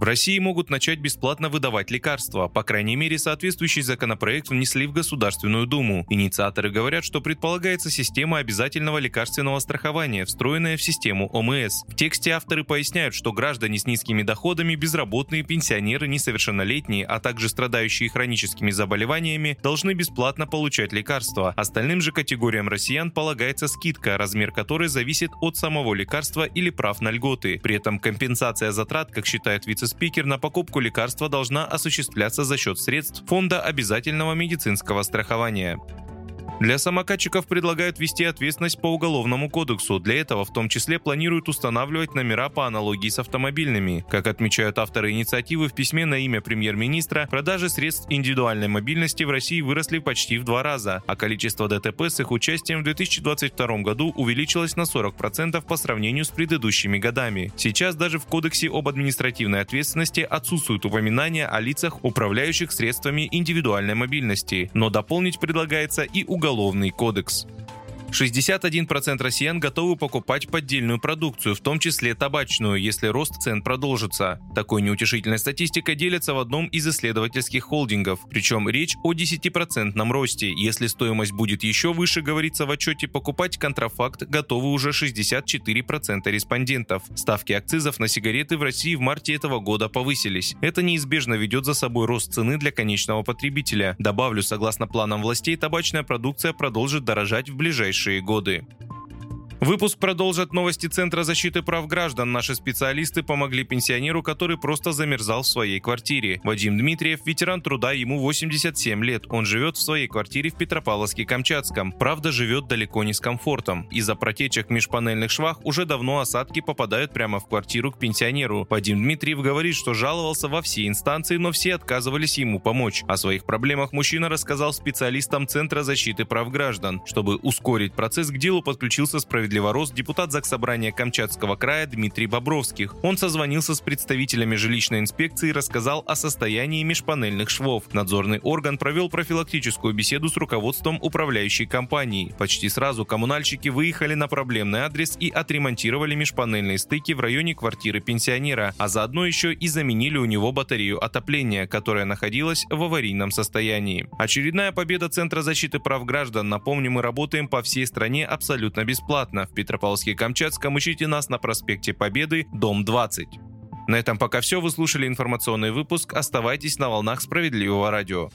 В России могут начать бесплатно выдавать лекарства. По крайней мере, соответствующий законопроект внесли в Государственную Думу. Инициаторы говорят, что предполагается система обязательного лекарственного страхования, встроенная в систему ОМС. В тексте авторы поясняют, что граждане с низкими доходами, безработные, пенсионеры, несовершеннолетние, а также страдающие хроническими заболеваниями должны бесплатно получать лекарства. Остальным же категориям россиян полагается скидка, размер которой зависит от самого лекарства или прав на льготы. При этом компенсация затрат, как считает вице спикер, на покупку лекарства должна осуществляться за счет средств Фонда обязательного медицинского страхования. Для самокатчиков предлагают ввести ответственность по Уголовному кодексу. Для этого в том числе планируют устанавливать номера по аналогии с автомобильными. Как отмечают авторы инициативы в письме на имя премьер-министра, продажи средств индивидуальной мобильности в России выросли почти в два раза, а количество ДТП с их участием в 2022 году увеличилось на 40% по сравнению с предыдущими годами. Сейчас даже в Кодексе об административной ответственности отсутствуют упоминания о лицах, управляющих средствами индивидуальной мобильности, но дополнить предлагается и уголовный Уголовный кодекс. 61% россиян готовы покупать поддельную продукцию, в том числе табачную, если рост цен продолжится. Такой неутешительной статистикой делится в одном из исследовательских холдингов. Причем речь о 10% росте. Если стоимость будет еще выше, говорится в отчете, покупать контрафакт готовы уже 64% респондентов. Ставки акцизов на сигареты в России в марте этого года повысились. Это неизбежно ведет за собой рост цены для конечного потребителя. Добавлю, согласно планам властей, табачная продукция продолжит дорожать в ближайшие ближайшие годы. Выпуск продолжат новости Центра защиты прав граждан. Наши специалисты помогли пенсионеру, который просто замерзал в своей квартире. Вадим Дмитриев, ветеран труда, ему 87 лет. Он живет в своей квартире в Петропавловске-Камчатском. Правда, живет далеко не с комфортом. Из-за протечек в межпанельных швах уже давно осадки попадают прямо в квартиру к пенсионеру. Вадим Дмитриев говорит, что жаловался во все инстанции, но все отказывались ему помочь. О своих проблемах мужчина рассказал специалистам Центра защиты прав граждан. Чтобы ускорить процесс, к делу подключился справедливый справедливорос депутат Заксобрания Камчатского края Дмитрий Бобровских. Он созвонился с представителями жилищной инспекции и рассказал о состоянии межпанельных швов. Надзорный орган провел профилактическую беседу с руководством управляющей компании. Почти сразу коммунальщики выехали на проблемный адрес и отремонтировали межпанельные стыки в районе квартиры пенсионера, а заодно еще и заменили у него батарею отопления, которая находилась в аварийном состоянии. Очередная победа Центра защиты прав граждан. Напомню, мы работаем по всей стране абсолютно бесплатно в Петропавловске-Камчатском ищите нас на проспекте Победы, дом 20. На этом пока все. Вы слушали информационный выпуск. Оставайтесь на волнах справедливого радио.